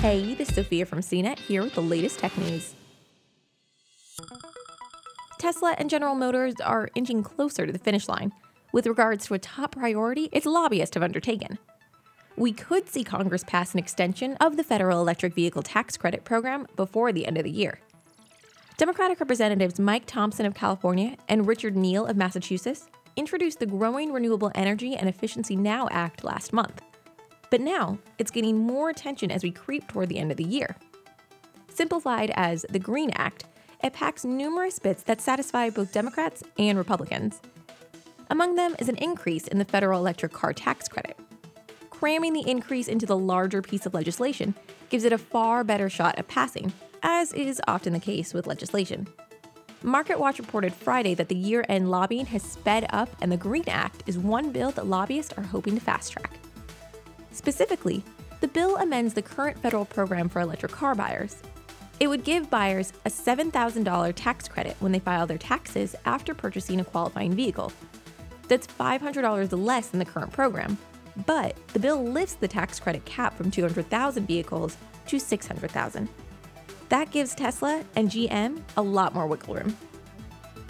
Hey, this is Sophia from CNET here with the latest tech news. Tesla and General Motors are inching closer to the finish line with regards to a top priority its lobbyists have undertaken. We could see Congress pass an extension of the federal electric vehicle tax credit program before the end of the year. Democratic Representatives Mike Thompson of California and Richard Neal of Massachusetts introduced the Growing Renewable Energy and Efficiency Now Act last month. But now, it's gaining more attention as we creep toward the end of the year. Simplified as the Green Act, it packs numerous bits that satisfy both Democrats and Republicans. Among them is an increase in the federal electric car tax credit. Cramming the increase into the larger piece of legislation gives it a far better shot at passing, as is often the case with legislation. MarketWatch reported Friday that the year end lobbying has sped up, and the Green Act is one bill that lobbyists are hoping to fast track. Specifically, the bill amends the current federal program for electric car buyers. It would give buyers a $7,000 tax credit when they file their taxes after purchasing a qualifying vehicle. That's $500 less than the current program, but the bill lifts the tax credit cap from 200,000 vehicles to 600,000. That gives Tesla and GM a lot more wiggle room.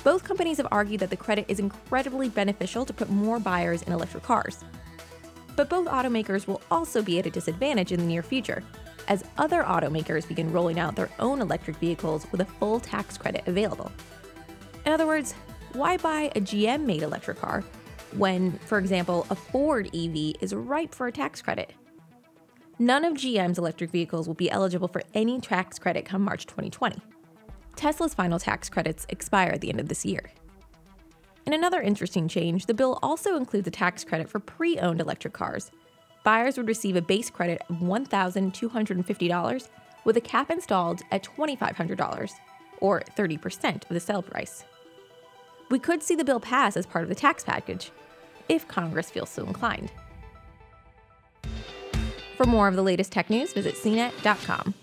Both companies have argued that the credit is incredibly beneficial to put more buyers in electric cars. But both automakers will also be at a disadvantage in the near future, as other automakers begin rolling out their own electric vehicles with a full tax credit available. In other words, why buy a GM made electric car when, for example, a Ford EV is ripe for a tax credit? None of GM's electric vehicles will be eligible for any tax credit come March 2020. Tesla's final tax credits expire at the end of this year. In another interesting change, the bill also includes a tax credit for pre owned electric cars. Buyers would receive a base credit of $1,250 with a cap installed at $2,500, or 30% of the sale price. We could see the bill pass as part of the tax package, if Congress feels so inclined. For more of the latest tech news, visit cnet.com.